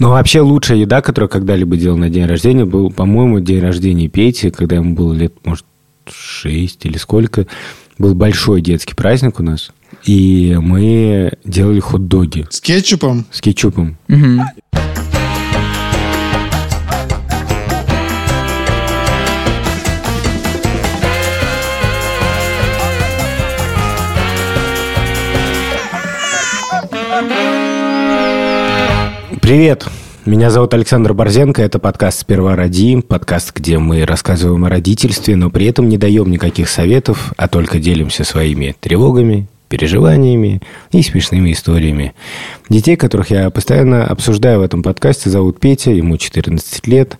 Но вообще лучшая еда, которую когда-либо делал на день рождения, был, по-моему, день рождения Пети, когда ему было лет, может, шесть или сколько. Был большой детский праздник у нас. И мы делали хот-доги С кетчупом? с кетчупом. Мгм. Привет! Меня зовут Александр Борзенко, это подкаст «Сперва роди», подкаст, где мы рассказываем о родительстве, но при этом не даем никаких советов, а только делимся своими тревогами, переживаниями и смешными историями. Детей, которых я постоянно обсуждаю в этом подкасте, зовут Петя, ему 14 лет.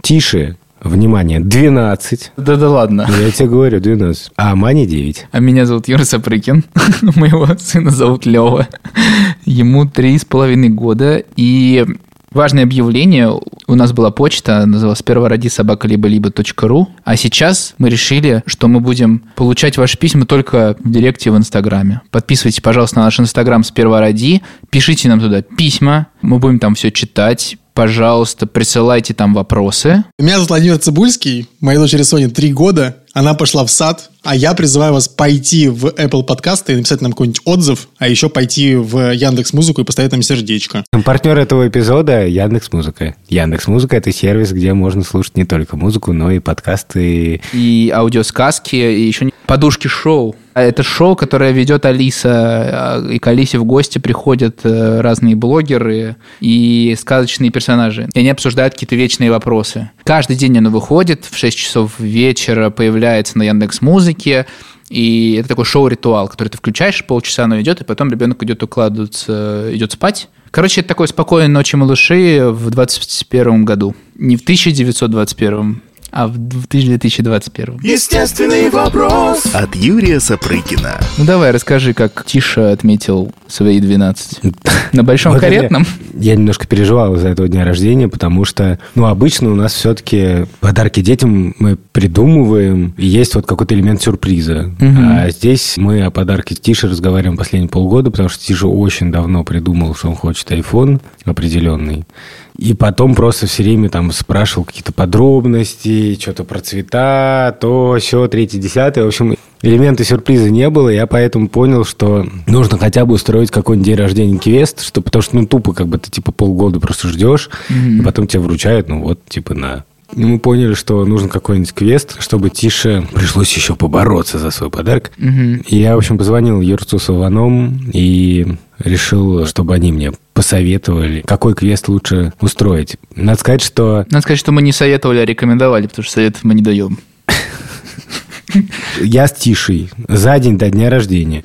Тише, внимание, 12. Да-да ладно. Я тебе говорю, 12. А Мане 9. А меня зовут Юра Сапрыкин. Моего сына зовут Лева. Ему три с половиной года. И важное объявление. У нас была почта, называлась первороди собака либо либо ру. А сейчас мы решили, что мы будем получать ваши письма только в директе в Инстаграме. Подписывайтесь, пожалуйста, на наш Инстаграм с первороди. Пишите нам туда письма. Мы будем там все читать. Пожалуйста, присылайте там вопросы. Меня зовут Владимир Цибульский, моей дочери Соне три года, она пошла в сад, а я призываю вас пойти в Apple подкасты и написать нам какой-нибудь отзыв, а еще пойти в Яндекс Музыку и поставить нам сердечко. Партнер этого эпизода Яндекс Музыка. Яндекс Музыка это сервис, где можно слушать не только музыку, но и подкасты. и аудиосказки, и еще подушки шоу. А Это шоу, которое ведет Алиса, а, и к Алисе в гости приходят э, разные блогеры и сказочные персонажи. И они обсуждают какие-то вечные вопросы. Каждый день оно выходит, в 6 часов вечера появляется на Яндекс Музыке. И это такой шоу-ритуал, который ты включаешь, полчаса оно идет, и потом ребенок идет укладываться, идет спать. Короче, это такой спокойной ночи малыши в 2021 году. Не в 1921, а в 2021. Естественный вопрос от Юрия Сапрыкина. Ну давай, расскажи, как Тиша отметил свои 12. На большом Вот каретном? Я немножко переживал из-за этого дня рождения, потому что, ну, обычно у нас все-таки подарки детям мы придумываем, и есть вот какой-то элемент сюрприза. Мгм. А здесь мы о подарке Тише разговариваем последние полгода, потому что Тиша очень давно придумал, что он хочет iPhone определенный. И потом просто все время там спрашивал какие-то подробности, что-то про цвета, то, все, третье, десятое. В общем, элемента сюрприза не было. Я поэтому понял, что нужно хотя бы устроить какой-нибудь день рождения квест, что, потому что, ну, тупо, как бы ты, типа, полгода просто ждешь, и потом тебе вручают, ну, вот, типа, на... И мы поняли, что нужен какой-нибудь квест, чтобы Тише пришлось еще побороться за свой подарок. Мгм. И я, в общем, позвонил Юрцу с Иваном и решил, чтобы они мне посоветовали, какой квест лучше устроить. Надо сказать, что Надо сказать, что мы не советовали, а рекомендовали, потому что советов мы не даем. я с Тишей за день до дня рождения.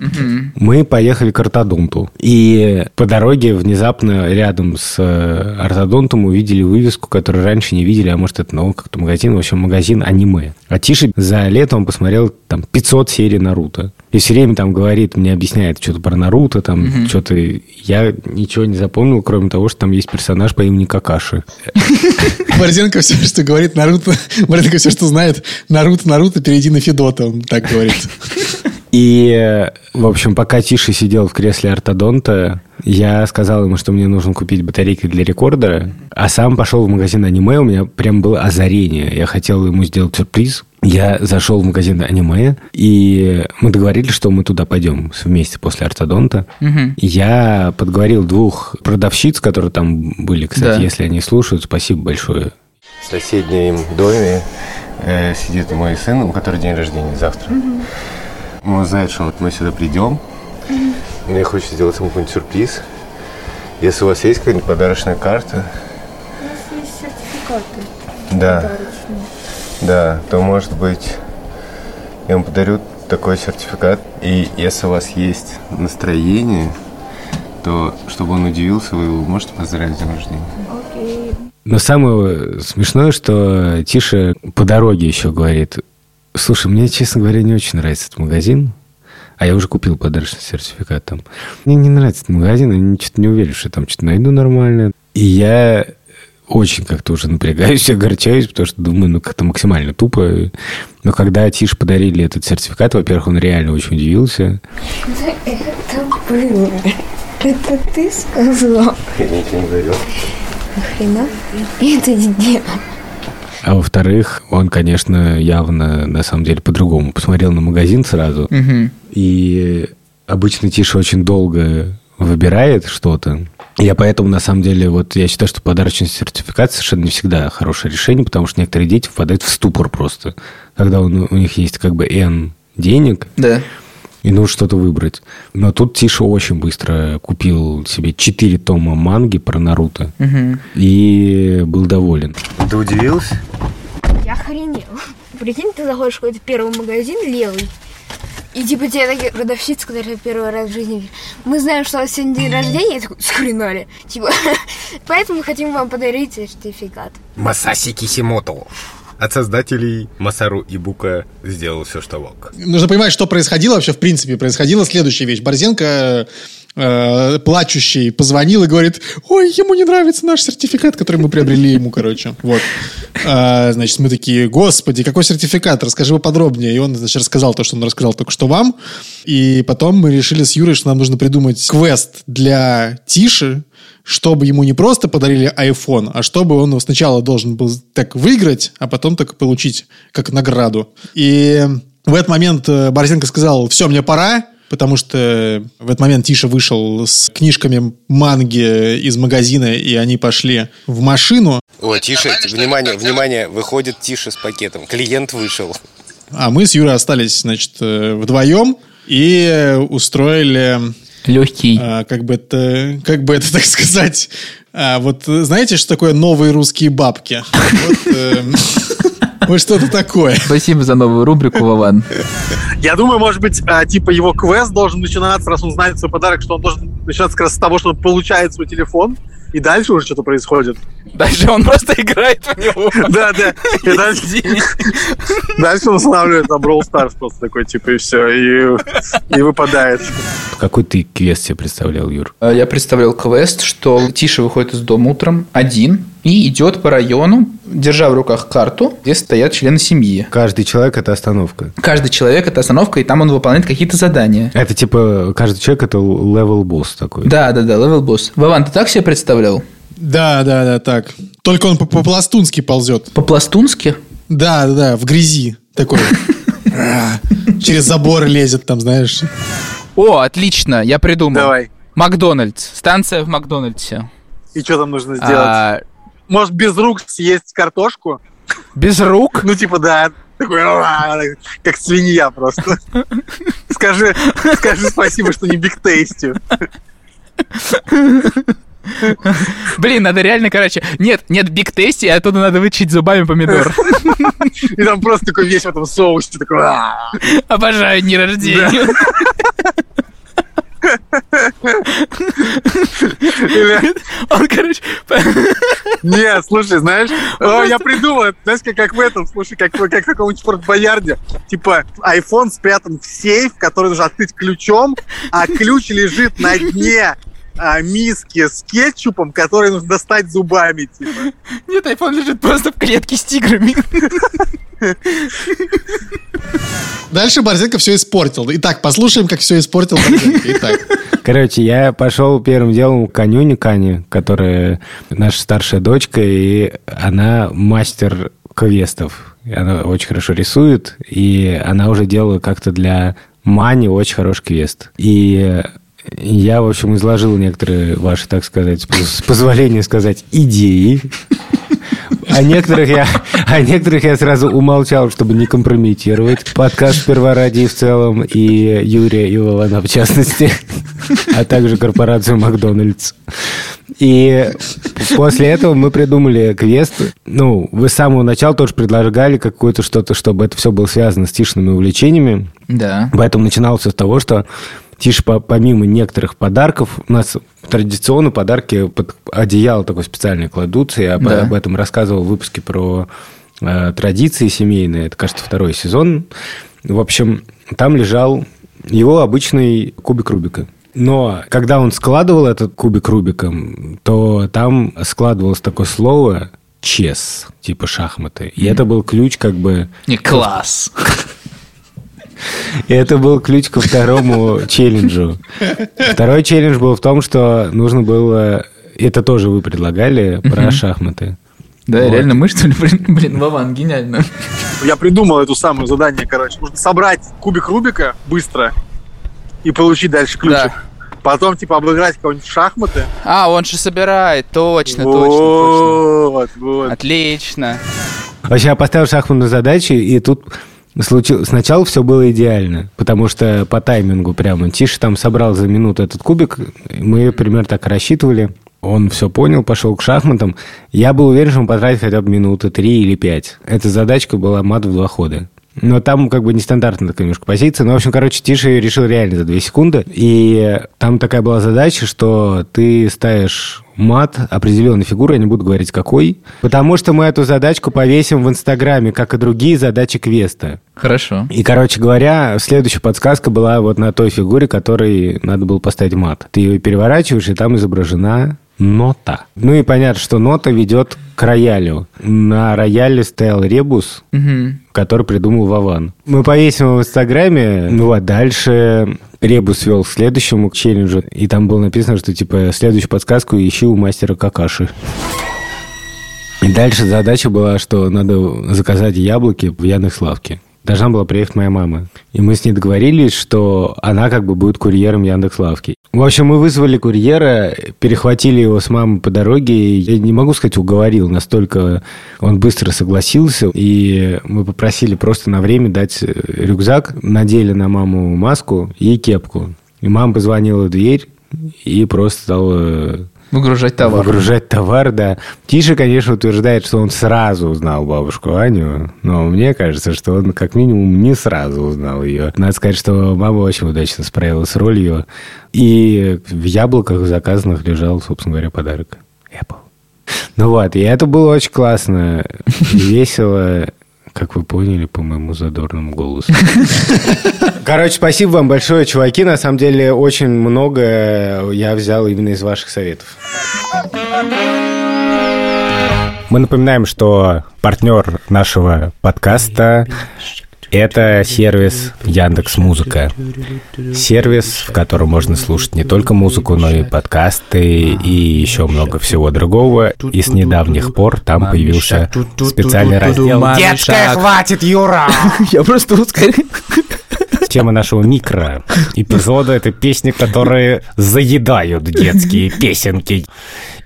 Мы поехали к ортодонту. И по дороге внезапно рядом с э, ортодонтом увидели вывеску, которую раньше не видели, а может это новый как-то магазин, в общем, магазин аниме. А Тиша за лето он посмотрел там 500 серий Наруто. И все время там говорит, мне объясняет что-то про Наруто, там что-то... Я ничего не запомнил, кроме того, что там есть персонаж по имени Какаши. Борзенко все, что говорит Наруто, Борзенко все, что знает, Наруто, Наруто, перейди на Федота, он так говорит. И, э, в общем, пока Тиша сидел в кресле ортодонта, я сказал ему, что мне нужно купить батарейки для рекордера, а сам пошел в магазин аниме, у меня прям было озарение. Я хотел ему сделать сюрприз. Я зашел в магазин аниме, и мы договорились, что мы туда пойдем вместе после ортодонта. Мгм. Я подговорил двух продавщиц, которые там были, кстати, Да. если они слушают, спасибо большое. В соседнем доме э, сидит мой сын, у которого день рождения завтра. Он знает, что вот мы сюда придем. Мне хочется сделать ему какой-нибудь сюрприз. Если у вас есть какая-нибудь подарочная карта, У нас есть сертификаты да, подарочные. Да, то может быть я вам подарю такой сертификат. И если у вас есть настроение, то чтобы он удивился, вы его можете поздравить с днем рождения. Окей. Но самое смешное, что Тиша по дороге еще говорит, слушай, мне, честно говоря, не очень нравится этот магазин, а я уже купил подарочный сертификат там. Мне не нравится этот магазин, я что-то не уверен, что я там что-то найду нормальное. И я очень как-то уже напрягаюсь, огорчаюсь, потому что думаю, ну как-то максимально тупо. Но когда Тише подарили этот сертификат, во-первых, он реально очень удивился. Это было. Это ты сказал? Я ничего не говорил. нахрена это не делал. А во-вторых, он, конечно, явно, на самом деле, по-другому посмотрел на магазин сразу. Мгм. И обычно Тиша очень долго выбирает что-то. Я поэтому, на самом деле, вот я считаю, что подарочный сертификат совершенно не всегда хорошее решение, потому что некоторые дети впадают в ступор просто. Когда у, у них есть как бы N денег, Да. и нужно что-то выбрать. Но тут Тиша очень быстро купил себе 4 тома манги про Наруто. Мгм. И был доволен. Ты удивился? Я охренел. Прикинь, ты заходишь в какой-то первый магазин левый, и типа тебе такие продавщицы, которые первый раз в жизни видишь, Мы знаем, что у вас сегодня день рождения. Я такой, схренали. Типа, поэтому хотим вам подарить сертификат. Масаси Кисимото. От создателей Масару Ибука сделал все, что мог. Нужно понимать, что происходило вообще в принципе. Происходила следующая вещь. Борзенко э, плачущий позвонил и говорит, ой, ему не нравится наш сертификат, который мы приобрели ему, короче. Вот. А, значит, мы такие, господи, какой сертификат? Расскажи поподробнее. И он, значит, рассказал то, что он рассказал только что вам. И потом мы решили с Юрой, что нам нужно придумать квест для Тиши, чтобы ему не просто подарили iPhone, а чтобы он сначала должен был так выиграть, а потом так получить как награду. И в этот момент э, Борзенко сказал, все, мне пора, потому что в этот момент Тиша вышел с книжками манги из магазина, и они пошли в машину, О, тише, внимание, внимание, выходит тише с пакетом. Клиент вышел. а мы с Юрой остались, значит, э, вдвоем и э, устроили Легкий. А, как бы это, как бы это так сказать, а, вот э, знаете, что такое новые русские бабки? Вот, вот что-то такое. Спасибо за новую рубрику, Вован. Я думаю, может быть, а, типа его квест должен начинаться, раз он знает свой подарок, что он должен начинаться как раз с того, что он получает свой телефон, и дальше уже что-то происходит. Дальше он просто играет в него. Да, да. И дальше, дальше он устанавливает там Brawl Stars просто такой, типа, и все, и, и выпадает. Какой ты квест себе представлял, Юр? Э, Я представлял квест, что Тиша выходит из дома утром один и идет по району, держа в руках карту, где стоят члены семьи. Каждый человек – это остановка. Каждый человек – это остановка, и там он выполняет какие-то задания. Это типа, каждый человек – это level boss такой. Да, да, да, level boss. Вован, ты так себе представлял? Да, да, да, так. Только он по- по-пластунски ползет. По-пластунски? Да, да, да, в грязи такой. А, Через заборы лезет там, знаешь. О, отлично, я придумал. Давай. Макдональдс. Станция в Макдональдсе. И что там нужно сделать? Может, без рук съесть картошку? без рук? Ну, типа, да, такой, как свинья просто. Скажи, скажи спасибо, что не Биг Тейсти. Блин, надо реально, короче... Нет, нет биг тести, а оттуда надо вычить зубами помидор. И там просто такой весь в этом соусе, такой. Обожаю дни рождения. Он, короче... Нет, слушай, знаешь, я придумал, знаешь, как, в этом, слушай, как, в- как в каком-нибудь спортбоярде. Типа, iPhone спрятан в сейф, который нужно открыть ключом, а ключ лежит на дне а, миски с кетчупом, который нужно достать зубами, типа. Нет, iPhone лежит просто в клетке с тиграми. Дальше Борзенко все испортил. Итак, послушаем, как все испортил Борзенко. Итак, Короче, я пошел первым делом к Анюне Кане, которая наша старшая дочка, и она мастер квестов. Она очень хорошо рисует, и она уже делала как-то для Мани очень хороший квест. И я, в общем, изложил некоторые ваши, так сказать, с позволения сказать, идеи. А некоторых я, а некоторых я сразу умолчал, чтобы не компрометировать подкаст Перворадий в целом и Юрия Иволана в частности, а также корпорацию Макдональдс. И после этого мы придумали квест. Ну, вы с самого начала тоже предлагали какое-то что-то, чтобы это все было связано с тишными увлечениями. Да. Поэтому начиналось все с того, что Тише, по- помимо некоторых подарков, у нас традиционно подарки под одеяло такое специальное кладутся. Я об, Да. об этом рассказывал в выпуске про э, традиции семейные. Это, кажется, второй сезон. В общем, там лежал его обычный кубик Рубика. Но когда он складывал этот кубик Рубиком, то там складывалось такое слово чес, типа шахматы. И это был ключ как бы Не, класс. И это был ключ ко второму челленджу. Второй челлендж был в том, что нужно было это тоже вы предлагали про шахматы. Да, Вот. реально мы, что ли? Блин, блин, Вован, гениально. Я придумал эту самую задание, короче. Нужно собрать кубик Рубика быстро и получить дальше ключик. Да. Потом, типа, обыграть кого-нибудь в шахматы. А, он же собирает, точно, точно, точно. Вот, вот. Отлично. Вообще, я поставил шахматную задачу, и тут случилось... Сначала все было идеально, потому что по таймингу прямо Тиша там собрал за минуту этот кубик, мы примерно так рассчитывали. Он все понял, пошел к шахматам. Я был уверен, что он потратит хотя бы минуты три или пять. Эта задачка была мат в два хода. Но там как бы нестандартная такая немножко позиция. Ну, в общем, короче, Тиша её решил реально за 2 секунды. И там такая была задача, что ты ставишь мат определенной фигуры, я не буду говорить какой, потому что мы эту задачку повесим в Инстаграме, как и другие задачи квеста. Хорошо. И, короче говоря, следующая подсказка была вот на той фигуре, которой надо было поставить мат. Ты ее переворачиваешь, и там изображена нота. Ну и понятно, что нота ведет к роялю. На рояле стоял ребус, Мгм. который придумал Вован. Мы повесим его в Инстаграме, ну а дальше Ребус вел к следующему челленджу, и там было написано, что типа следующую подсказку ищи у мастера Какаши. И дальше задача была, что надо заказать яблоки в Яндекс.Лавке. Должна была приехать моя мама. И мы с ней договорились, что она как бы будет курьером Яндекс.Лавки. В общем, мы вызвали курьера, перехватили его с мамой по дороге. Я не могу сказать, уговорил, настолько он быстро согласился. И мы попросили просто на время дать рюкзак, надели на маму маску и кепку. И мама позвонила в дверь и просто стала Выгружать товар. Выгружать товар, да. Тиша, конечно, утверждает, что он сразу узнал бабушку Аню, но мне кажется, что он как минимум не сразу узнал ее. Надо сказать, что мама очень удачно справилась с ролью. И в яблоках заказанных лежал, собственно говоря, подарок. Apple. Ну вот, и это было очень классно, весело, как вы поняли по моему задорному голосу. Короче, спасибо вам большое, чуваки. На самом деле, очень много я взял именно из ваших советов. Мы напоминаем, что партнер нашего подкаста это сервис Яндекс Музыка. Сервис, в котором можно слушать не только музыку, но и подкасты и еще много всего другого. И с недавних пор там появился специальный раздел «Детская хватит, Юра!» Я просто ускорил. Тема нашего микро эпизода – это песни, которые заедают детские песенки.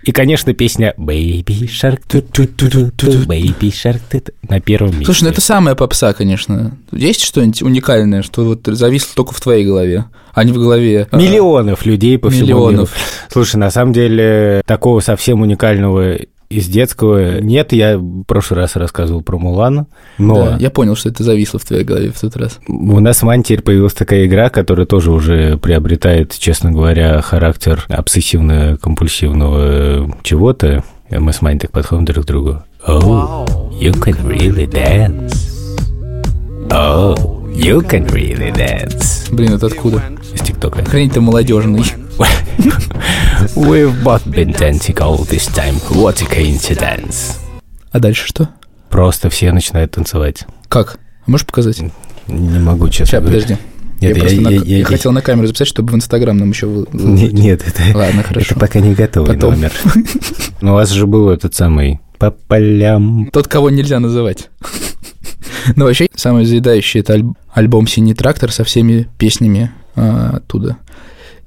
И, конечно, песня «Baby Shark», ту-ту-ту-ту-ту, «Baby Shark» на первом месте. Слушай, ну это самая попса, конечно. Есть что-нибудь уникальное, что вот зависло только в твоей голове, а не в голове... а, Миллионов людей по всему Миллионов. миру. Слушай, на самом деле, такого совсем уникального из детского нет. Я в прошлый раз рассказывал про Мулан, но Да, я понял, что это зависло в твоей голове в тот раз. у нас в Мане теперь появилась такая игра, которая тоже уже приобретает, честно говоря, характер обсессивно-компульсивного чего-то. Мы с Маней так подходим друг к другу. Oh, you can really dance. Oh, you can really dance. Блин, это откуда? Из ТикТока. Хрень ты молодежный. We've both been dancing all this time. What a coincidence. А дальше что? Просто все начинают танцевать. Как? А Можешь показать? Не могу, честно Сейчас, подожди. Нет, я, просто на- я- я я- хотел на камеру записать, чтобы в Инстаграм нам еще выложить. Нет, это, Ладно, хорошо. это пока не готовый Потом. номер. Но у вас же был этот самый по полям. Тот, кого нельзя называть. Но вообще, самое заедающее это альб- альбом «Синий трактор» со всеми песнями а, оттуда.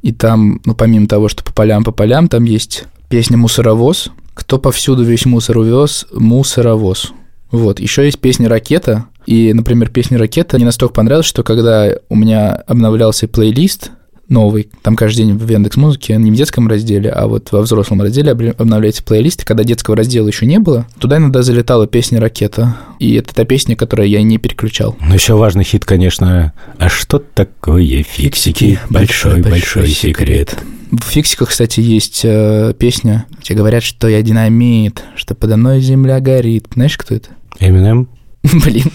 И там, ну, помимо того, что по полям, по полям, там есть песня «Мусоровоз». Кто повсюду весь мусор увез? Мусоровоз. Вот. Еще есть песня «Ракета». И, например, песня «Ракета» мне настолько понравилась, что когда у меня обновлялся плейлист новый, там каждый день в Яндекс Музыке, не в детском разделе, а вот во взрослом разделе обновляется плейлист, и когда детского раздела еще не было, туда иногда залетала песня «Ракета», и это та песня, которую я не переключал. Но еще важный хит, конечно. А что такое фиксики? Большой-большой секрет. В «Фиксиках», кстати, есть э, песня, где говорят, что я динамит, что подо мной земля горит. Знаешь, кто это? Эминем? Блин.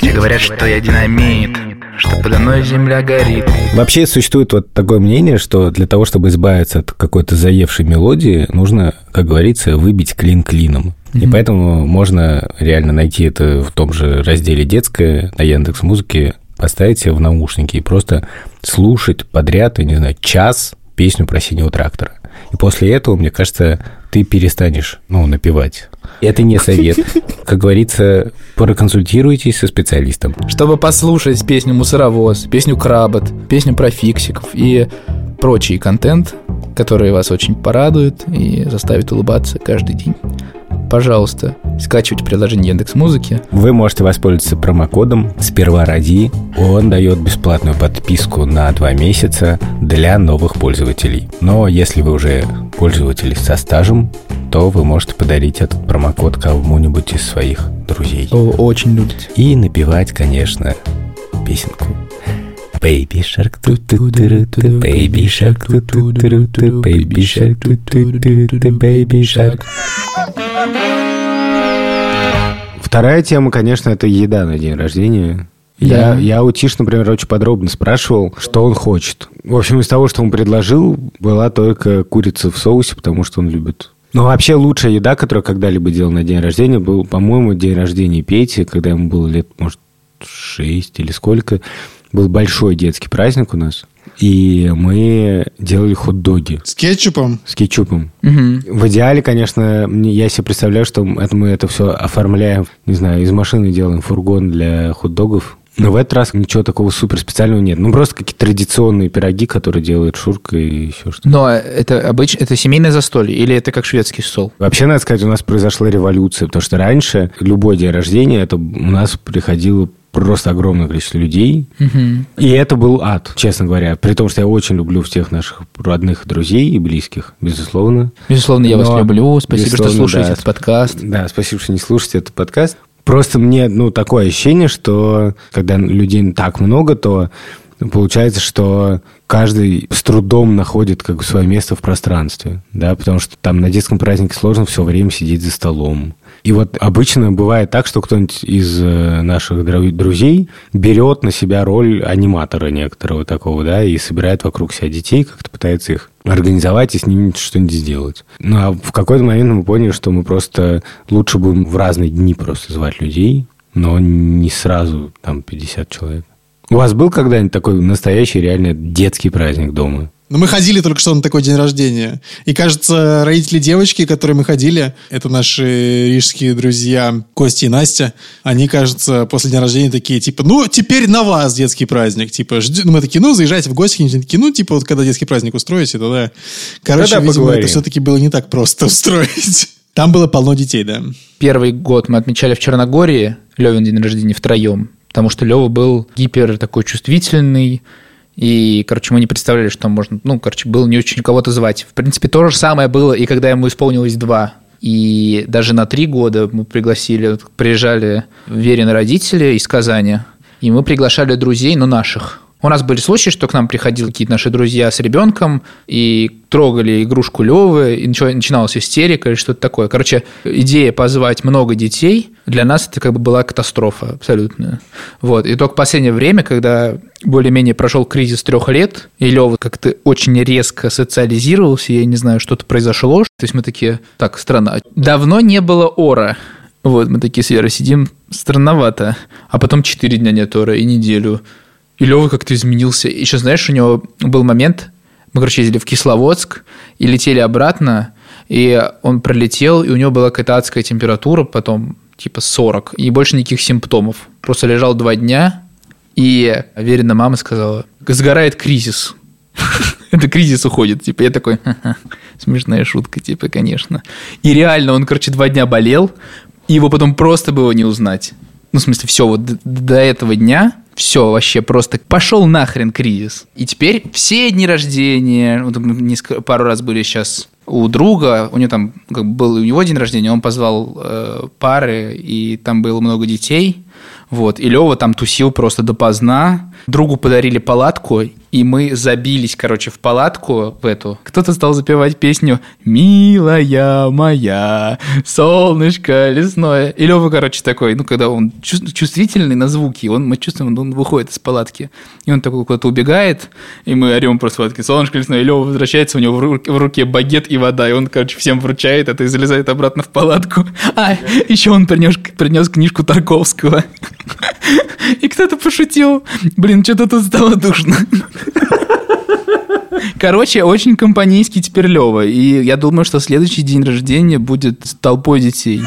Где говорят, что я динамит, что подо мной земля горит. Вообще существует вот такое мнение, что для того, чтобы избавиться от какой-то заевшей мелодии, нужно, как говорится, выбить клин клином. И поэтому можно реально найти это в том же разделе «Детское» на Яндекс Музыке, поставить себе в наушники и просто слушать подряд, я не знаю, час песню про синего трактора. И после этого, мне кажется, ты перестанешь, ну, напевать. Это не совет. Как говорится, проконсультируйтесь со специалистом. Чтобы послушать песню «Мусоровоз», песню «Кработ», песню про фиксиков и прочий контент, который вас очень порадует и заставит улыбаться каждый день, пожалуйста, скачивайте приложение Яндекс Музыки. Вы можете воспользоваться промокодом «Сперва ради». Он дает бесплатную подписку на два месяца для новых пользователей. Но если вы уже пользователь со стажем, то вы можете подарить этот промокод кому-нибудь из своих друзей. О, очень любите. И напевать, конечно, песенку. Baby shark, ту ту ту ту baby shark, ту ту ту ту baby shark, ту ту ту baby shark. Вторая тема, конечно, это еда на день рождения. Я, Да. я у Тиш, например, очень подробно спрашивал, что он хочет. В общем, из того, что он предложил, была только курица в соусе, потому что он любит. Но вообще лучшая еда, которую когда-либо делал на день рождения, был, по-моему, день рождения Пети, когда ему было лет, может, шесть или сколько. Был большой детский праздник у нас. И мы делали хот-доги С кетчупом? с кетчупом. Мгм. В идеале, конечно, я себе представляю, что это мы это все оформляем, не знаю, из машины делаем фургон для хот-догов. Но в этот раз ничего такого супер специального нет. Ну, просто какие-то традиционные пироги, которые делает Шурка и еще что-то. Но это обычно это семейное застолье или это как шведский стол? Вообще, надо сказать, у нас произошла революция, потому что раньше любой день рождения, это у нас приходило просто огромное количество людей, Мгм. и это был ад, честно говоря. При том, что я очень люблю всех наших родных друзей и близких, безусловно. Безусловно, я вас Но, люблю. Спасибо, что слушаете да. этот подкаст. Да, спасибо, что не слушаете этот подкаст. Просто мне, ну, такое ощущение, что когда людей так много, то получается, что каждый с трудом находит как бы свое место в пространстве, да, потому что там на детском празднике сложно все время сидеть за столом. И вот обычно бывает так, что кто-нибудь из э, наших дру- друзей берет на себя роль аниматора некоторого такого, да, и собирает вокруг себя детей, как-то пытается их организовать и с ними что-нибудь сделать. Ну, а в какой-то момент мы поняли, что мы просто лучше будем в разные дни просто звать людей, но не сразу там 50 человек. У вас был когда-нибудь такой настоящий, реально детский праздник дома? Ну, мы ходили только что на такой день рождения. И, кажется, родители девочки, которые мы ходили, это наши рижские друзья Костя и Настя, они, кажется, после дня рождения такие, типа, ну, теперь на вас детский праздник. Типа, жди... ну, мы такие, ну, заезжайте в гости, они такие, ну, типа, вот когда детский праздник устроите, тогда... Короче, Тогда видимо, поговорим. это все-таки было не так просто устроить. Там было полно детей, да. Первый год мы отмечали в Черногории, Левин день рождения втроем, потому что Лева был гипер такой чувствительный, и, короче, мы не представляли, что можно, ну, короче, было не очень кого-то звать. В принципе, то же самое было и когда ему исполнилось два. И даже на три года мы пригласили, приезжали Верины родители из Казани, и мы приглашали друзей, но наших. У нас были случаи, что к нам приходили какие-то наши друзья с ребенком и трогали игрушку Левы, и начиналась истерика или что-то такое. Короче, идея позвать много детей для нас это как бы была катастрофа абсолютная. Вот. И только в последнее время, когда более-менее прошел кризис трех лет, и Лева как-то очень резко социализировался, я не знаю, что-то произошло. То есть мы такие, так, странно, давно не было ора. Вот, мы такие с Верой сидим, странновато. А потом четыре дня нет ора и неделю. И Лева как-то изменился. Еще знаешь, у него был момент, мы, короче, ездили в Кисловодск и летели обратно, и он пролетел, и у него была какая-то адская температура потом, типа 40, и больше никаких симптомов. Просто лежал два дня, и Верина мама сказала, сгорает кризис. Это кризис уходит. Типа, я такой, «Ха-ха, смешная шутка, типа, конечно. И реально, он, короче, два дня болел, и его потом просто было не узнать. Ну, в смысле, все, вот до этого дня все вообще просто пошел нахрен кризис. И теперь все дни рождения, вот несколько- пару раз были сейчас у друга, у него там как бы был у него день рождения, он позвал э, пары, и там было много детей. Вот, и Лева там тусил просто допоздна. Другу подарили палатку, и мы забились, короче, в палатку в эту. Кто-то стал запевать песню «Милая моя, солнышко лесное». И Лева, короче, такой, ну, когда он чувс- чувствительный на звуки, он, мы чувствуем, он выходит из палатки. И он такой куда-то убегает, и мы орем просто в палатке «Солнышко лесное». И Лева возвращается, у него в руке, в руке багет и вода, и он, короче, всем вручает это и залезает обратно в палатку. А, еще он принес, принес книжку Тарковского. И кто-то пошутил, блин, что-то тут стало душно. Короче, очень компанейский теперь Лева. И я думаю, что следующий день рождения будет толпой детей.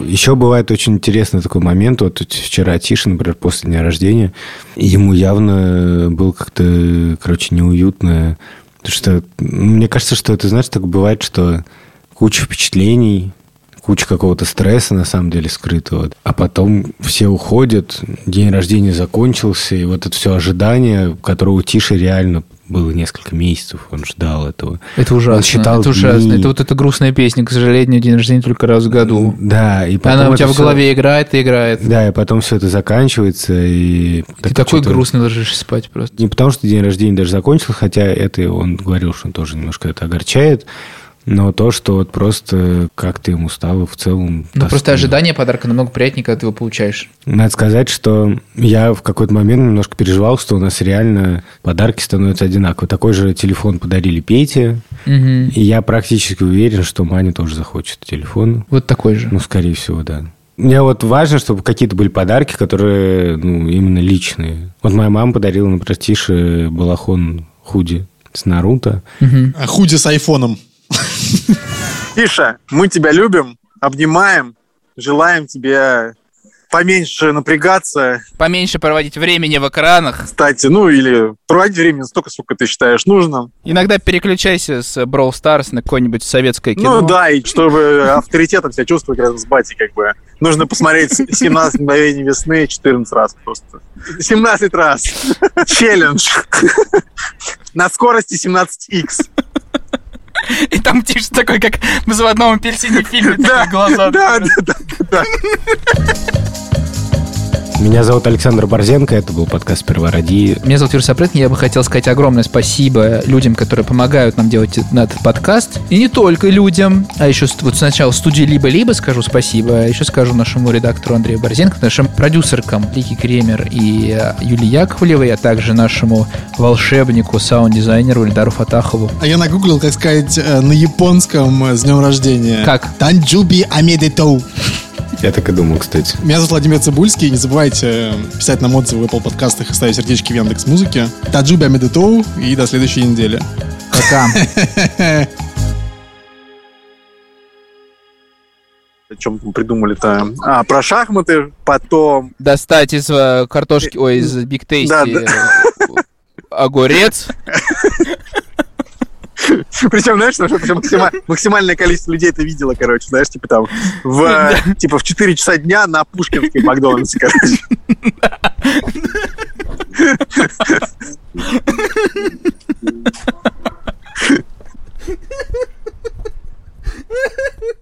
Еще бывает очень интересный такой момент. Вот вчера Тиша, например, после дня рождения, ему явно было как-то, короче, неуютно. Потому что ну, мне кажется, что это, знаешь, так бывает, что куча впечатлений, куча какого-то стресса, на самом деле, скрытого. А потом все уходят, день рождения закончился, и вот это все ожидание, которого у Тиши реально было несколько месяцев, он ждал этого. Это ужасно. Он считал это ужасно. дни. Это вот эта грустная песня, к сожалению, день рождения только раз в году. Да, и потом Она у тебя в голове играет и играет. Да, и потом все это заканчивается, и... Ты так такой грустный ложишься спать просто. Не потому, что день рождения даже закончился, хотя это он говорил, что он тоже немножко это огорчает, но то, что вот просто как-то ему стало в целом... Ну, просто ожидание подарка намного приятнее, когда ты его получаешь. Надо сказать, что я в какой-то момент немножко переживал, что у нас реально подарки становятся одинаковые. Такой же телефон подарили Пете, Мгм. и я практически уверен, что Маня тоже захочет телефон. Вот такой же. Ну, скорее всего, да. Мне вот важно, чтобы какие-то были подарки, которые, ну, именно личные. Вот моя мама подарила, например, Тише балахон худи с Наруто. Мгм. А Худи с айфоном. Тиша, мы тебя любим, обнимаем, желаем тебе поменьше напрягаться, Поменьше проводить времени в экранах. кстати, ну или проводить время столько, сколько ты считаешь нужным. Иногда переключайся с Brawl Stars на какое-нибудь советское кино. Ну да, и чтобы авторитетом себя чувствовать рядом с батей, как бы. Нужно посмотреть 17 мгновений весны 14 раз просто. 17 раз. Челлендж. На скорости 17x. И там Тиша такой, как в заводном апельсине фильме, Да, глаза. да, да, да, да. Меня зовут Александр Борзенко, это был подкаст «Сперва ради». Меня зовут Юрий Сапрыгин, я бы хотел сказать огромное спасибо людям, которые помогают нам делать этот подкаст. И не только людям, а еще вот сначала студии «Либо-либо» скажу спасибо, а еще скажу нашему редактору Андрею Борзенко, нашим продюсеркам Лики Кремер и э, Юлии Яковлевой, а также нашему волшебнику, саунд-дизайнеру Ильдару Фатахову. А я нагуглил, как сказать э, на японском э, с днем рождения. Как? 誕生日おめでとう. Я так и думал, кстати. Меня зовут Владимир Цибульский. Не забывайте э, писать нам отзывы в Apple подкастах и ставить сердечки в Яндекс Музыке. 誕生日おめでとう. И до следующей недели. Пока. О чем придумали-то? А, про шахматы, потом... Достать из э, картошки, ой, из Big Tasty Да, э, огурец. Причем, знаешь, что причем максималь, максимальное количество людей это видело, короче, знаешь, типа там в, типа в 4 часа дня на Пушкинской Макдональдсе, короче.